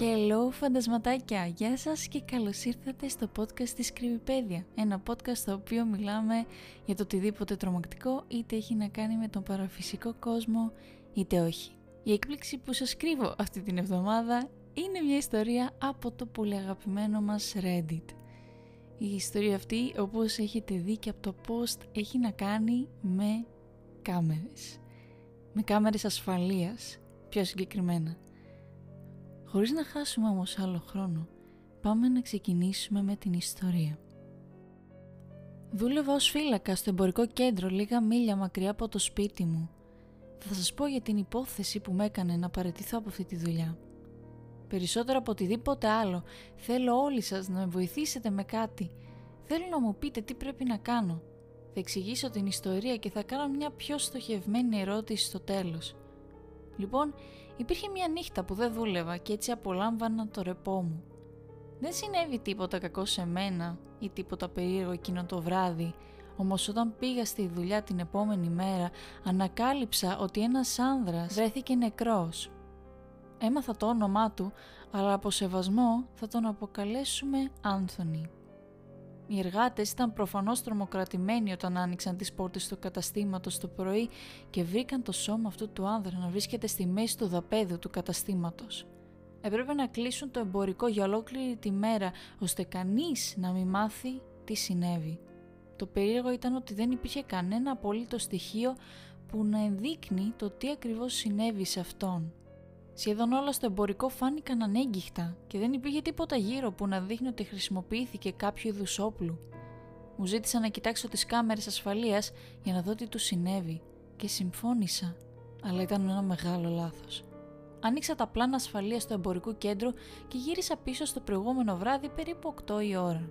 Hello φαντασματάκια, γεια σας και καλώς ήρθατε στο podcast της Κρυβιπέδια Ένα podcast στο οποίο μιλάμε για το οτιδήποτε τρομακτικό είτε έχει να κάνει με τον παραφυσικό κόσμο είτε όχι. Η έκπληξη που σας κρύβω αυτή την εβδομάδα είναι μια ιστορία από το πολύ αγαπημένο μας Reddit. Η ιστορία αυτή όπως έχετε δει και από το post έχει να κάνει με κάμερες. Με κάμερες ασφαλείας πιο συγκεκριμένα Χωρίς να χάσουμε όμως άλλο χρόνο, πάμε να ξεκινήσουμε με την ιστορία. Δούλευα ως φύλακα στο εμπορικό κέντρο λίγα μίλια μακριά από το σπίτι μου. Θα σας πω για την υπόθεση που με έκανε να παραιτηθώ από αυτή τη δουλειά. Περισσότερο από οτιδήποτε άλλο, θέλω όλοι σας να με βοηθήσετε με κάτι. Θέλω να μου πείτε τι πρέπει να κάνω. Θα εξηγήσω την ιστορία και θα κάνω μια πιο στοχευμένη ερώτηση στο τέλος. Λοιπόν, υπήρχε μια νύχτα που δεν δούλευα και έτσι απολάμβανα το ρεπό μου. Δεν συνέβη τίποτα κακό σε μένα ή τίποτα περίεργο εκείνο το βράδυ, όμως όταν πήγα στη δουλειά την επόμενη μέρα ανακάλυψα ότι ένας άνδρας βρέθηκε νεκρός. Έμαθα το όνομά του, αλλά από σεβασμό θα τον αποκαλέσουμε Άνθονη. Οι εργάτες ήταν προφανώς τρομοκρατημένοι όταν άνοιξαν τις πόρτες του καταστήματος το πρωί και βρήκαν το σώμα αυτού του άνδρα να βρίσκεται στη μέση του δαπέδου του καταστήματος. Έπρεπε να κλείσουν το εμπορικό για ολόκληρη τη μέρα ώστε κανείς να μην μάθει τι συνέβη. Το περίεργο ήταν ότι δεν υπήρχε κανένα απολύτως στοιχείο που να ενδείκνει το τι ακριβώς συνέβη σε αυτόν. Σχεδόν όλα στο εμπορικό φάνηκαν ανέγκυχτα και δεν υπήρχε τίποτα γύρω που να δείχνει ότι χρησιμοποιήθηκε κάποιο είδους όπλου. Μου ζήτησαν να κοιτάξω τις κάμερες ασφαλείας για να δω τι τους συνέβη και συμφώνησα, αλλά ήταν ένα μεγάλο λάθος. Ανοίξα τα πλάνα ασφαλείας του εμπορικού κέντρου και γύρισα πίσω στο προηγούμενο βράδυ περίπου 8 η ώρα.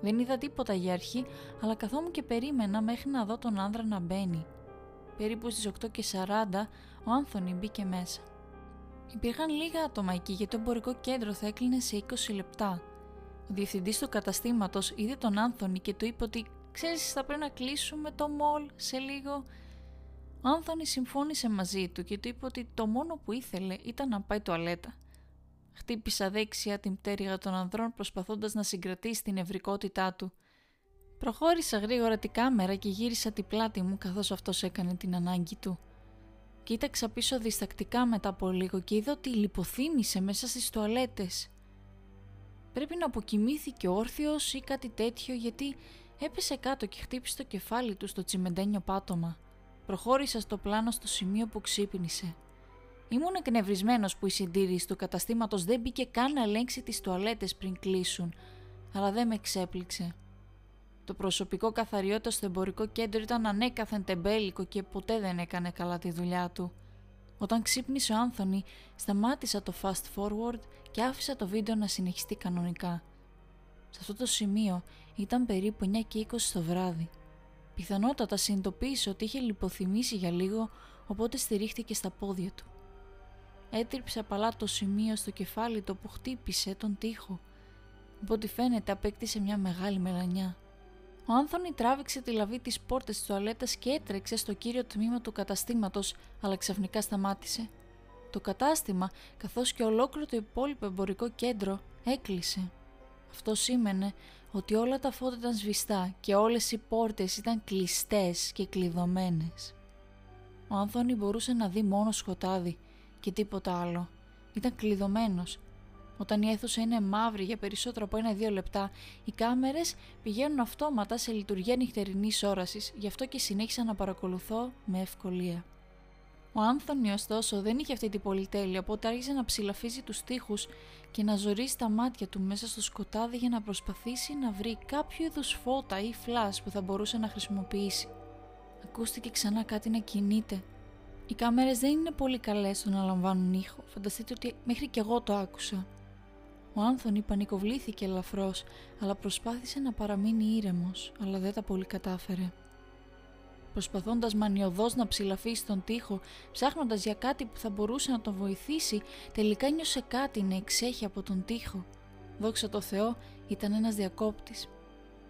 Δεν είδα τίποτα για αρχή, αλλά καθόμουν και περίμενα μέχρι να δω τον άνδρα να μπαίνει. Περίπου στις 8 και 40 ο Άνθονη μπήκε μέσα. Υπήρχαν λίγα άτομα εκεί γιατί το εμπορικό κέντρο θα έκλεινε σε 20 λεπτά. Ο διευθυντής του καταστήματος είδε τον Άνθονη και του είπε ότι ξέρεις, θα πρέπει να κλείσουμε το μολ σε λίγο. Ο Άνθονη συμφώνησε μαζί του και του είπε ότι το μόνο που ήθελε ήταν να πάει τουαλέτα. Χτύπησα δεξιά την πτέρυγα των ανδρών προσπαθώντας να συγκρατήσει την ευρικότητά του. Προχώρησα γρήγορα την κάμερα και γύρισα την πλάτη μου καθώς αυτός έκανε την ανάγκη του. Κοίταξα πίσω διστακτικά μετά από λίγο και είδα ότι λιποθύμησε μέσα στις τουαλέτες. Πρέπει να αποκοιμήθηκε όρθιος ή κάτι τέτοιο γιατί έπεσε κάτω και χτύπησε το κεφάλι του στο τσιμεντένιο πάτωμα. Προχώρησα στο πλάνο στο σημείο που ξύπνησε. Ήμουν εκνευρισμένος που η συντήρηση του καταστήματος δεν μπήκε καν να ελέγξει τις τουαλέτες πριν κλείσουν, αλλά δεν με εξέπληξε. Το προσωπικό καθαριότητα στο εμπορικό κέντρο ήταν ανέκαθεν τεμπέλικο και ποτέ δεν έκανε καλά τη δουλειά του. Όταν ξύπνησε ο Άνθονη, σταμάτησα το fast forward και άφησα το βίντεο να συνεχιστεί κανονικά. Σε αυτό το σημείο ήταν περίπου 9 και 20 το βράδυ. Πιθανότατα συνειδητοποίησε ότι είχε λιποθυμήσει για λίγο, οπότε στηρίχτηκε στα πόδια του. Έτριψε απαλά το σημείο στο κεφάλι του που χτύπησε τον τοίχο. Από φαίνεται απέκτησε μια μεγάλη μελανιά. Ο Άνθονη τράβηξε τη λαβή της πόρτας της τουαλέτας και έτρεξε στο κύριο τμήμα του καταστήματος, αλλά ξαφνικά σταμάτησε. Το κατάστημα, καθώς και ολόκληρο το υπόλοιπο εμπορικό κέντρο, έκλεισε. Αυτό σήμαινε ότι όλα τα φώτα ήταν σβηστά και όλες οι πόρτες ήταν κλειστές και κλειδωμένες. Ο Άνθονη μπορούσε να δει μόνο σκοτάδι και τίποτα άλλο. Ήταν κλειδωμένος όταν η αίθουσα είναι μαύρη για περισσότερο από ένα-δύο λεπτά, οι κάμερες πηγαίνουν αυτόματα σε λειτουργία νυχτερινής όρασης, γι' αυτό και συνέχισα να παρακολουθώ με ευκολία. Ο Άνθονι, ωστόσο, δεν είχε αυτή την πολυτέλεια, οπότε άρχισε να ψηλαφίζει τους τοίχου και να ζορίζει τα μάτια του μέσα στο σκοτάδι για να προσπαθήσει να βρει κάποιο είδους φώτα ή φλάς που θα μπορούσε να χρησιμοποιήσει. Ακούστηκε ξανά κάτι να κινείται. Οι κάμερες δεν είναι πολύ καλές στο να λαμβάνουν ήχο, φανταστείτε ότι μέχρι και εγώ το άκουσα. Ο Άνθονη πανικοβλήθηκε ελαφρώς, αλλά προσπάθησε να παραμείνει ήρεμος, αλλά δεν τα πολύ κατάφερε. Προσπαθώντας μανιωδώς να ψηλαφίσει τον τοίχο, ψάχνοντας για κάτι που θα μπορούσε να τον βοηθήσει, τελικά νιώσε κάτι να εξέχει από τον τοίχο. Δόξα τω Θεώ, ήταν ένας διακόπτης.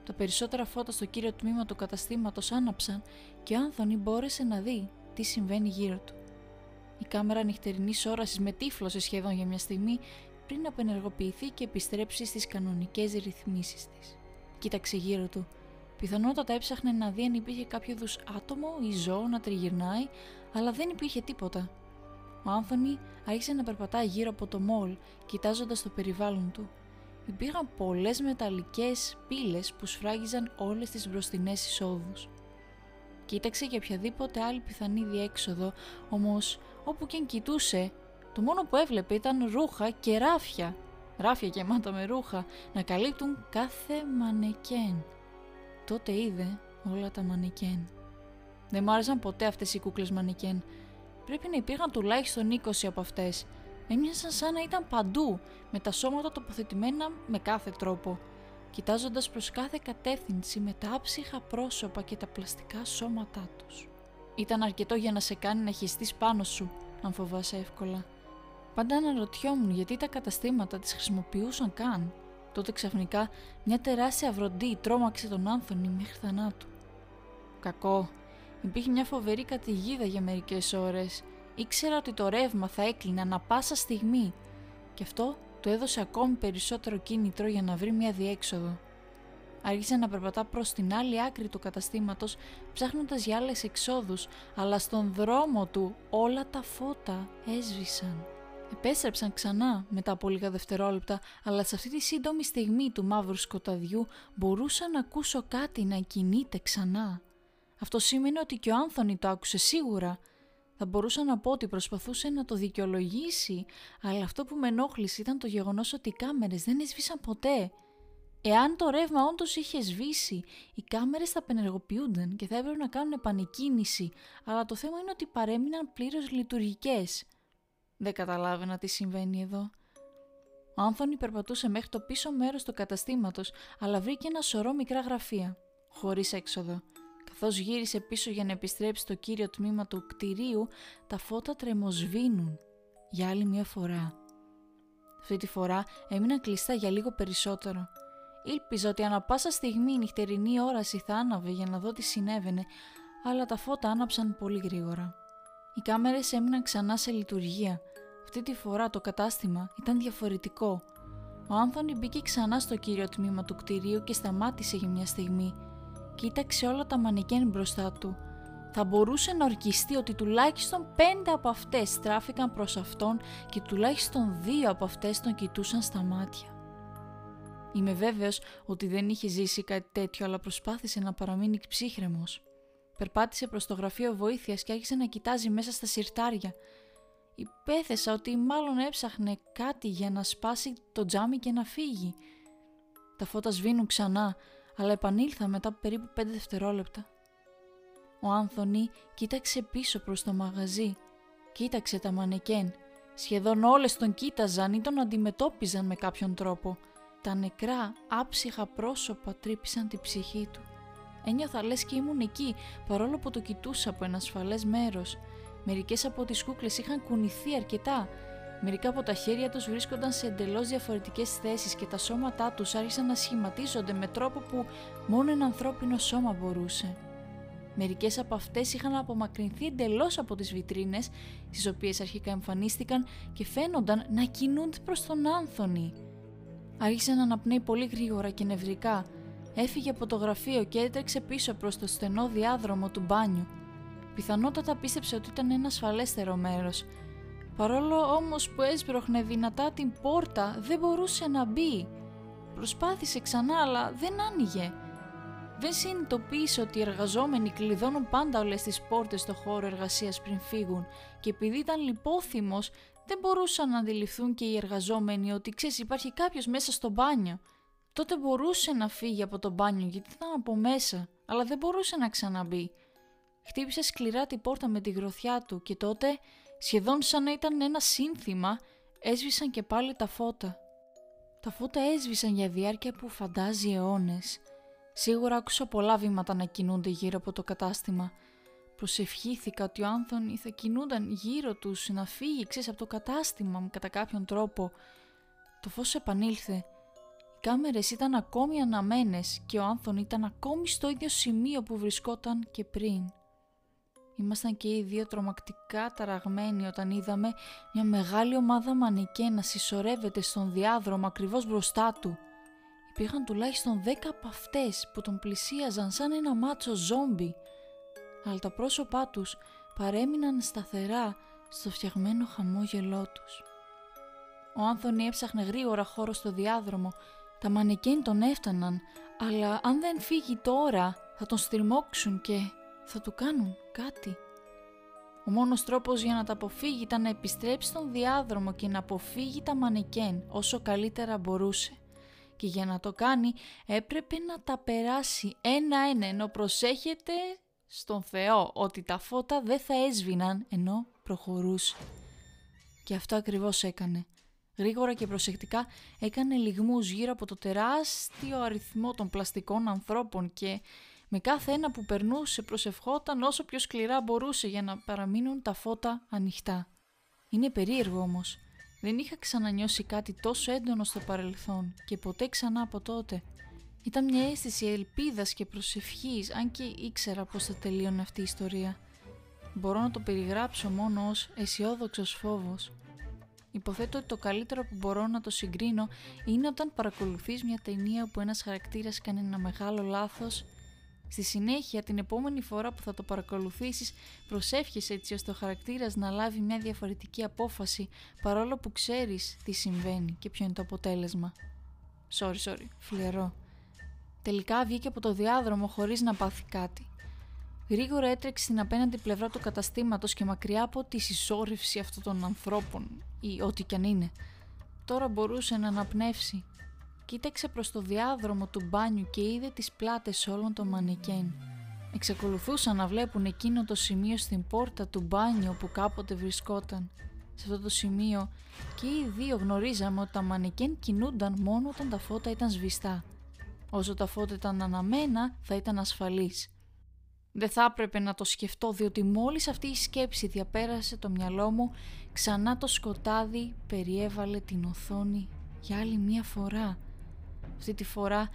Τα περισσότερα φώτα στο κύριο τμήμα του καταστήματος άναψαν και ο Άνθονη μπόρεσε να δει τι συμβαίνει γύρω του. Η κάμερα νυχτερινής όρασης με τύφλωσε σχεδόν για μια στιγμή πριν απενεργοποιηθεί και επιστρέψει στις κανονικές ρυθμίσεις της. Κοίταξε γύρω του. Πιθανότατα έψαχνε να δει αν υπήρχε κάποιο είδους άτομο ή ζώο να τριγυρνάει, αλλά δεν υπήρχε τίποτα. Ο Άνθονη άρχισε να περπατάει γύρω από το μόλ, κοιτάζοντας το περιβάλλον του. Υπήρχαν πολλές μεταλλικές πύλες που σφράγιζαν όλες τις μπροστινές εισόδους. Κοίταξε για οποιαδήποτε άλλη πιθανή διέξοδο, όμως όπου και αν κοιτούσε, το μόνο που έβλεπε ήταν ρούχα και ράφια, ράφια γεμάτα με ρούχα, να καλύπτουν κάθε μανεκέν. Τότε είδε όλα τα μανικέν. Δεν μ' άρεσαν ποτέ αυτές οι κούκλες μανικέν. Πρέπει να υπήρχαν τουλάχιστον 20 από αυτές. Έμοιασαν σαν να ήταν παντού, με τα σώματα τοποθετημένα με κάθε τρόπο. Κοιτάζοντας προς κάθε κατεύθυνση με τα άψυχα πρόσωπα και τα πλαστικά σώματά τους. Ήταν αρκετό για να σε κάνει να χυστείς πάνω σου, αν φοβάσαι εύκολα. Πάντα αναρωτιόμουν γιατί τα καταστήματα τις χρησιμοποιούσαν καν. Τότε ξαφνικά μια τεράστια βροντή τρόμαξε τον Άνθονη μέχρι θανάτου. Κακό. Υπήρχε μια φοβερή καταιγίδα για μερικές ώρες. Ήξερα ότι το ρεύμα θα έκλεινε ανα πάσα στιγμή και αυτό το έδωσε ακόμη περισσότερο κίνητρο για να βρει μια διέξοδο. Άρχισε να περπατά προς την άλλη άκρη του καταστήματος ψάχνοντας για άλλες εξόδους, αλλά στον δρόμο του όλα τα φώτα έσβησαν. Επέστρεψαν ξανά μετά από λίγα δευτερόλεπτα, αλλά σε αυτή τη σύντομη στιγμή του μαύρου σκοταδιού μπορούσα να ακούσω κάτι να κινείται ξανά. Αυτό σήμαινε ότι και ο Άνθονη το άκουσε σίγουρα. Θα μπορούσα να πω ότι προσπαθούσε να το δικαιολογήσει, αλλά αυτό που με ενόχλησε ήταν το γεγονός ότι οι κάμερες δεν έσβησαν ποτέ. Εάν το ρεύμα όντως είχε σβήσει, οι κάμερες θα απενεργοποιούνταν και θα έπρεπε να κάνουν επανεκκίνηση, αλλά το θέμα είναι ότι παρέμειναν πλήρως λειτουργικές. Δεν καταλάβαινα τι συμβαίνει εδώ. Ο Άνθονη περπατούσε μέχρι το πίσω μέρος του καταστήματος, αλλά βρήκε ένα σωρό μικρά γραφεία, χωρίς έξοδο. Καθώς γύρισε πίσω για να επιστρέψει στο κύριο τμήμα του κτηρίου, τα φώτα τρεμοσβήνουν για άλλη μια φορά. Αυτή τη φορά έμειναν κλειστά για λίγο περισσότερο. Ήλπιζα ότι ανα πάσα στιγμή η νυχτερινή όραση θα άναβε για να δω τι συνέβαινε, αλλά τα φώτα άναψαν πολύ γρήγορα. Οι κάμερες έμειναν ξανά σε λειτουργία. Αυτή τη φορά το κατάστημα ήταν διαφορετικό. Ο Άνθονη μπήκε ξανά στο κύριο τμήμα του κτηρίου και σταμάτησε για μια στιγμή. Κοίταξε όλα τα μανικέν μπροστά του. Θα μπορούσε να ορκιστεί ότι τουλάχιστον πέντε από αυτές στράφηκαν προς αυτόν και τουλάχιστον δύο από αυτές τον κοιτούσαν στα μάτια. Είμαι βέβαιος ότι δεν είχε ζήσει κάτι τέτοιο αλλά προσπάθησε να παραμείνει ψύχρεμος. Περπάτησε προς το γραφείο βοήθειας και άρχισε να κοιτάζει μέσα στα συρτάρια. Υπέθεσα ότι μάλλον έψαχνε κάτι για να σπάσει το τζάμι και να φύγει. Τα φώτα σβήνουν ξανά, αλλά επανήλθα μετά από περίπου πέντε δευτερόλεπτα. Ο Άνθονη κοίταξε πίσω προς το μαγαζί. Κοίταξε τα μανεκέν. Σχεδόν όλες τον κοίταζαν ή τον αντιμετώπιζαν με κάποιον τρόπο. Τα νεκρά, άψυχα πρόσωπα τρύπησαν την ψυχή του. Ένιωθα λες και ήμουν εκεί, παρόλο που το κοιτούσα από ένα ασφαλές μέρος. Μερικές από τις κούκλες είχαν κουνηθεί αρκετά. Μερικά από τα χέρια τους βρίσκονταν σε εντελώς διαφορετικές θέσεις και τα σώματά τους άρχισαν να σχηματίζονται με τρόπο που μόνο ένα ανθρώπινο σώμα μπορούσε. Μερικές από αυτές είχαν απομακρυνθεί εντελώς από τις βιτρίνες, στις οποίες αρχικά εμφανίστηκαν και φαίνονταν να κινούνται προς τον Άνθονη. Άρχισε να αναπνέει πολύ γρήγορα και νευρικά, Έφυγε από το γραφείο και έτρεξε πίσω προς το στενό διάδρομο του μπάνιου. Πιθανότατα πίστεψε ότι ήταν ένα ασφαλέστερο μέρος. Παρόλο όμως που έσπροχνε δυνατά την πόρτα, δεν μπορούσε να μπει. Προσπάθησε ξανά, αλλά δεν άνοιγε. Δεν συνειδητοποίησε ότι οι εργαζόμενοι κλειδώνουν πάντα όλες τις πόρτες στο χώρο εργασίας πριν φύγουν και επειδή ήταν λιπόθυμος δεν μπορούσαν να αντιληφθούν και οι εργαζόμενοι ότι ξέρεις υπάρχει κάποιος μέσα στο μπάνιο. Τότε μπορούσε να φύγει από το μπάνιο γιατί ήταν από μέσα, αλλά δεν μπορούσε να ξαναμπεί. Χτύπησε σκληρά την πόρτα με τη γροθιά του και τότε, σχεδόν σαν να ήταν ένα σύνθημα, έσβησαν και πάλι τα φώτα. Τα φώτα έσβησαν για διάρκεια που φαντάζει αιώνες. Σίγουρα άκουσα πολλά βήματα να κινούνται γύρω από το κατάστημα. Προσευχήθηκα ότι ο Άνθονη θα κινούνταν γύρω τους να φύγει, ξέρεις, από το κατάστημα μου κατά κάποιον τρόπο. Το φως επανήλθε κάμερες ήταν ακόμη αναμένες και ο Άνθον ήταν ακόμη στο ίδιο σημείο που βρισκόταν και πριν. Ήμασταν και οι δύο τρομακτικά ταραγμένοι όταν είδαμε μια μεγάλη ομάδα μανικέ να συσσωρεύεται στον διάδρομο ακριβώς μπροστά του. Υπήρχαν τουλάχιστον δέκα από αυτές που τον πλησίαζαν σαν ένα μάτσο ζόμπι, αλλά τα πρόσωπά τους παρέμειναν σταθερά στο φτιαγμένο χαμόγελό τους. Ο Άνθονη έψαχνε γρήγορα χώρο στο διάδρομο. Τα μανικέν τον έφταναν, αλλά αν δεν φύγει τώρα θα τον στριμώξουν και θα του κάνουν κάτι. Ο μόνος τρόπος για να τα αποφύγει ήταν να επιστρέψει στον διάδρομο και να αποφύγει τα μανικέν όσο καλύτερα μπορούσε. Και για να το κάνει έπρεπε να τα περάσει ένα-ένα ενώ προσέχετε στον Θεό ότι τα φώτα δεν θα έσβηναν ενώ προχωρούσε. Και αυτό ακριβώς έκανε. Γρήγορα και προσεκτικά έκανε λιγμούς γύρω από το τεράστιο αριθμό των πλαστικών ανθρώπων και με κάθε ένα που περνούσε προσευχόταν όσο πιο σκληρά μπορούσε για να παραμείνουν τα φώτα ανοιχτά. Είναι περίεργο όμως. Δεν είχα ξανανιώσει κάτι τόσο έντονο στο παρελθόν και ποτέ ξανά από τότε. Ήταν μια αίσθηση ελπίδας και προσευχής, αν και ήξερα πώς θα τελείωνε αυτή η ιστορία. Μπορώ να το περιγράψω μόνο ως αισιόδοξος φόβος. Υποθέτω ότι το καλύτερο που μπορώ να το συγκρίνω είναι όταν παρακολουθείς μια ταινία που ένας χαρακτήρας κάνει ένα μεγάλο λάθος Στη συνέχεια, την επόμενη φορά που θα το παρακολουθήσεις, προσεύχεσαι έτσι ώστε ο χαρακτήρας να λάβει μια διαφορετική απόφαση παρόλο που ξέρεις τι συμβαίνει και ποιο είναι το αποτέλεσμα. Sorry, sorry, φλερό. Τελικά βγήκε από το διάδρομο χωρίς να πάθει κάτι. Γρήγορα έτρεξε στην απέναντι πλευρά του καταστήματος και μακριά από τη συσσόρευση αυτών των ανθρώπων ή ό,τι κι αν είναι. Τώρα μπορούσε να αναπνεύσει Κοίταξε προς το διάδρομο του μπάνιου και είδε τις πλάτες όλων των μανικέν. Εξακολουθούσαν να βλέπουν εκείνο το σημείο στην πόρτα του μπάνιου που κάποτε βρισκόταν. Σε αυτό το σημείο και οι δύο γνωρίζαμε ότι τα μανικέν κινούνταν μόνο όταν τα φώτα ήταν σβηστά. Όσο τα φώτα ήταν αναμένα θα ήταν ασφαλής. Δεν θα έπρεπε να το σκεφτώ διότι μόλις αυτή η σκέψη διαπέρασε το μυαλό μου ξανά το σκοτάδι περιέβαλε την οθόνη για άλλη μία φορά αυτή τη φορά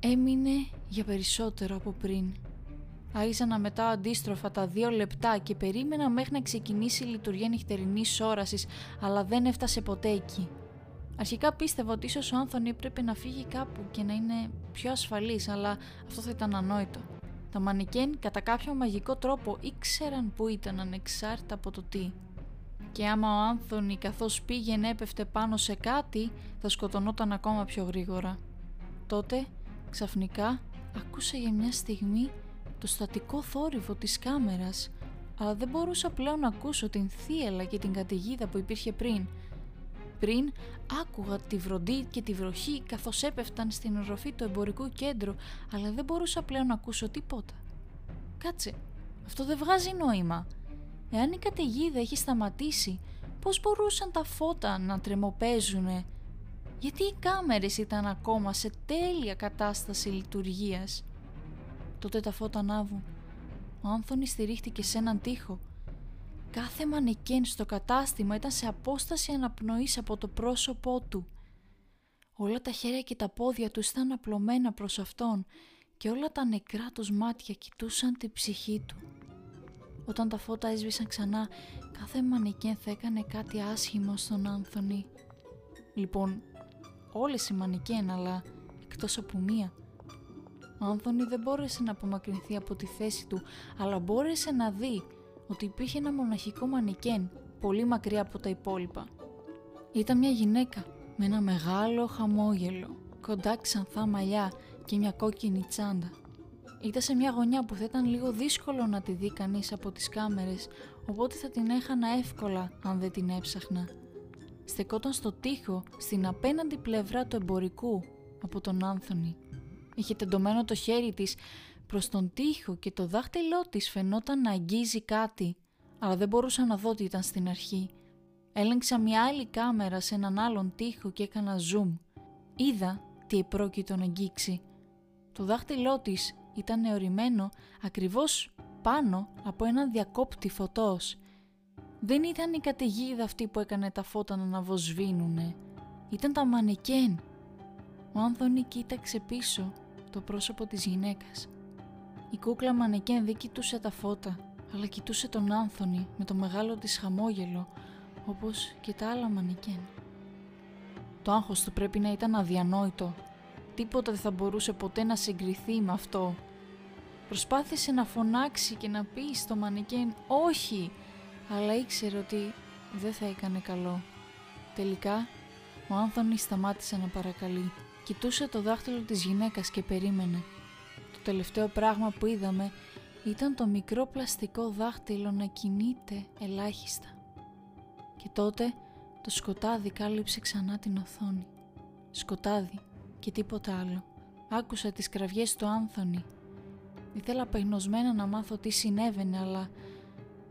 έμεινε για περισσότερο από πριν. Άρχισα να μετά αντίστροφα τα δύο λεπτά και περίμενα μέχρι να ξεκινήσει η λειτουργία νυχτερινής όρασης, αλλά δεν έφτασε ποτέ εκεί. Αρχικά πίστευα ότι ίσως ο Άνθονη πρέπει να φύγει κάπου και να είναι πιο ασφαλής, αλλά αυτό θα ήταν ανόητο. Τα μανικέν κατά κάποιο μαγικό τρόπο ήξεραν που ήταν ανεξάρτητα από το τι. Και άμα ο Άνθονη καθώς πήγαινε έπεφτε πάνω σε κάτι, θα σκοτωνόταν ακόμα πιο γρήγορα. Τότε, ξαφνικά, άκουσα για μια στιγμή το στατικό θόρυβο της κάμερας, αλλά δεν μπορούσα πλέον να ακούσω την θύελα και την καταιγίδα που υπήρχε πριν. Πριν άκουγα τη βροντί και τη βροχή καθώς έπεφταν στην οροφή του εμπορικού κέντρου, αλλά δεν μπορούσα πλέον να ακούσω τίποτα. Κάτσε, αυτό δεν βγάζει νόημα. Εάν η καταιγίδα έχει σταματήσει, πώς μπορούσαν τα φώτα να τρεμοπαίζουνε γιατί οι κάμερες ήταν ακόμα σε τέλεια κατάσταση λειτουργίας; Τότε τα φώτα ανάβουν. Ο Άνθονης στηρίχτηκε σε έναν τοίχο. Κάθε μανικέν στο κατάστημα ήταν σε απόσταση αναπνοής από το πρόσωπό του. Όλα τα χέρια και τα πόδια του ήταν απλωμένα προς αυτόν και όλα τα νεκρά τους μάτια κοιτούσαν την ψυχή του. Όταν τα φώτα έσβησαν ξανά, κάθε μανικέν θα έκανε κάτι άσχημο στον Άνθονη. Λοιπόν, όλες οι μανικέν, αλλά εκτός από μία. Ο Άνθονη δεν μπόρεσε να απομακρυνθεί από τη θέση του, αλλά μπόρεσε να δει ότι υπήρχε ένα μοναχικό μανικέν, πολύ μακριά από τα υπόλοιπα. Ήταν μια γυναίκα με ένα μεγάλο χαμόγελο, κοντά ξανθά μαλλιά και μια κόκκινη τσάντα. Ήταν σε μια γωνιά που θα ήταν λίγο δύσκολο να τη δει κανείς από τις κάμερες, οπότε θα την έχανα εύκολα αν δεν την έψαχνα στεκόταν στο τοίχο στην απέναντι πλευρά του εμπορικού από τον Άνθονη. Είχε τεντωμένο το χέρι της προς τον τοίχο και το δάχτυλό της φαινόταν να αγγίζει κάτι, αλλά δεν μπορούσα να δω τι ήταν στην αρχή. Έλεγξα μια άλλη κάμερα σε έναν άλλον τοίχο και έκανα zoom. Είδα τι επρόκειτο να αγγίξει. Το δάχτυλό της ήταν εωρημένο ακριβώς πάνω από έναν διακόπτη φωτός δεν ήταν η καταιγίδα αυτή που έκανε τα φώτα να αναβοσβήνουνε. Ήταν τα μανικέν. Ο Άνθονη κοίταξε πίσω το πρόσωπο της γυναίκας. Η κούκλα μανικέν δεν κοιτούσε τα φώτα, αλλά κοιτούσε τον Άνθονη με το μεγάλο της χαμόγελο, όπως και τα άλλα μανικέν. Το άγχος του πρέπει να ήταν αδιανόητο. Τίποτα δεν θα μπορούσε ποτέ να συγκριθεί με αυτό. Προσπάθησε να φωνάξει και να πει στο μανικέν «Όχι», αλλά ήξερε ότι δεν θα έκανε καλό. Τελικά, ο Άνθονη σταμάτησε να παρακαλεί. Κοιτούσε το δάχτυλο της γυναίκας και περίμενε. Το τελευταίο πράγμα που είδαμε ήταν το μικρό πλαστικό δάχτυλο να κινείται ελάχιστα. Και τότε το σκοτάδι κάλυψε ξανά την οθόνη. Σκοτάδι και τίποτα άλλο. Άκουσα τις κραυγές του Άνθονη. Ήθελα πεγνωσμένα να μάθω τι συνέβαινε, αλλά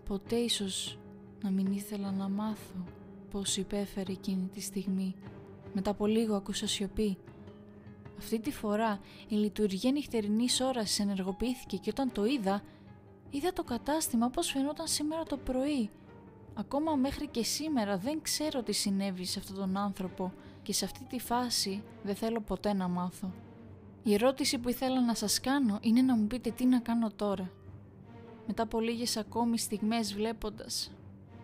ποτέ ίσως να μην ήθελα να μάθω πώς υπέφερε εκείνη τη στιγμή. Μετά από λίγο άκουσα σιωπή. Αυτή τη φορά η λειτουργία νυχτερινής ώρας ενεργοποιήθηκε και όταν το είδα, είδα το κατάστημα όπως φαινόταν σήμερα το πρωί. Ακόμα μέχρι και σήμερα δεν ξέρω τι συνέβη σε αυτόν τον άνθρωπο και σε αυτή τη φάση δεν θέλω ποτέ να μάθω. Η ερώτηση που ήθελα να σας κάνω είναι να μου πείτε τι να κάνω τώρα. Μετά από λίγες ακόμη στιγμές βλέποντας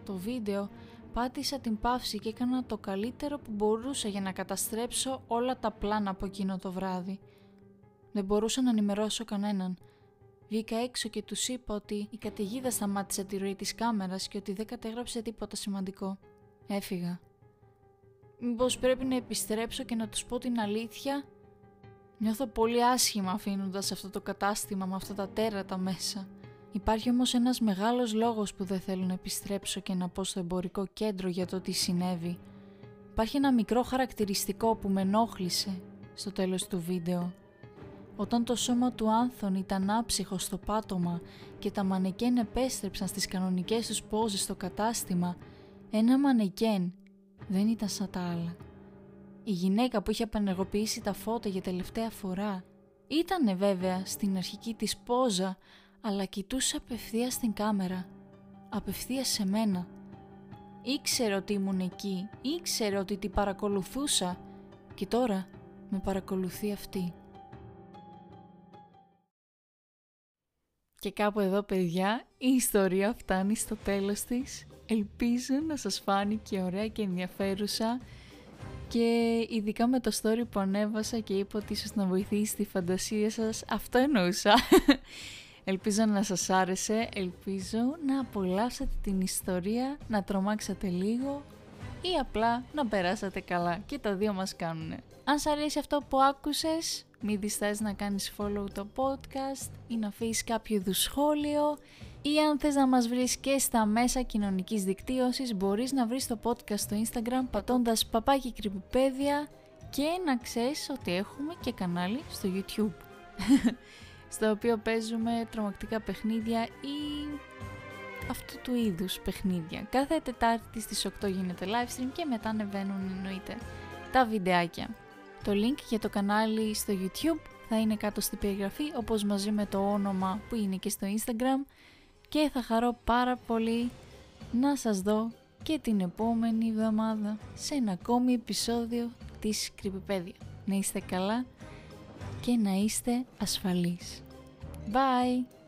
το βίντεο πάτησα την παύση και έκανα το καλύτερο που μπορούσα για να καταστρέψω όλα τα πλάνα από εκείνο το βράδυ. Δεν μπορούσα να ενημερώσω κανέναν. Βγήκα έξω και τους είπα ότι η καταιγίδα σταμάτησε τη ροή της κάμερας και ότι δεν κατέγραψε τίποτα σημαντικό. Έφυγα. Μήπως πρέπει να επιστρέψω και να τους πω την αλήθεια; Νιώθω πολύ άσχημα αφήνοντας αυτό το κατάστημα με αυτά τα τέρατα μέσα. Υπάρχει όμως ένας μεγάλος λόγος που δεν θέλω να επιστρέψω και να πω στο εμπορικό κέντρο για το τι συνέβη. Υπάρχει ένα μικρό χαρακτηριστικό που με ενόχλησε στο τέλος του βίντεο. Όταν το σώμα του Άνθων ήταν άψυχο στο πάτωμα και τα μανεκέν επέστρεψαν στις κανονικές τους πόζες στο κατάστημα, ένα μανεκέν δεν ήταν σαν τα άλλα. Η γυναίκα που είχε απενεργοποιήσει τα φώτα για τελευταία φορά ήτανε βέβαια στην αρχική της πόζα, αλλά κοιτούσε απευθείας στην κάμερα, απευθείας σε μένα. Ήξερε ότι ήμουν εκεί, ήξερε ότι την παρακολουθούσα και τώρα με παρακολουθεί αυτή. Και κάπου εδώ παιδιά η ιστορία φτάνει στο τέλος της. Ελπίζω να σας φάνηκε ωραία και ενδιαφέρουσα και ειδικά με το story που ανέβασα και είπα ότι ίσως να βοηθήσει τη φαντασία σας, αυτό εννοούσα. Ελπίζω να σας άρεσε, ελπίζω να απολαύσατε την ιστορία, να τρομάξατε λίγο ή απλά να περάσατε καλά και τα δύο μας κάνουν. Αν σ' αρέσει αυτό που άκουσες, μην διστάζεις να κάνεις follow το podcast ή να αφήσεις κάποιο είδους σχόλιο ή αν θες να μας βρεις και στα μέσα κοινωνικής δικτύωσης μπορείς να βρεις το podcast στο Instagram πατώντας παπάκι κρυπηπέδια και να ξέρεις ότι έχουμε και κανάλι στο YouTube στο οποίο παίζουμε τρομακτικά παιχνίδια ή αυτού του είδους παιχνίδια. Κάθε Τετάρτη στις 8 γίνεται live stream και μετά ανεβαίνουν εννοείται τα βιντεάκια. Το link για το κανάλι στο YouTube θα είναι κάτω στην περιγραφή όπως μαζί με το όνομα που είναι και στο Instagram και θα χαρώ πάρα πολύ να σας δω και την επόμενη εβδομάδα σε ένα ακόμη επεισόδιο της Κρυπηπέδια. Να είστε καλά και να είστε ασφαλείς. Bye!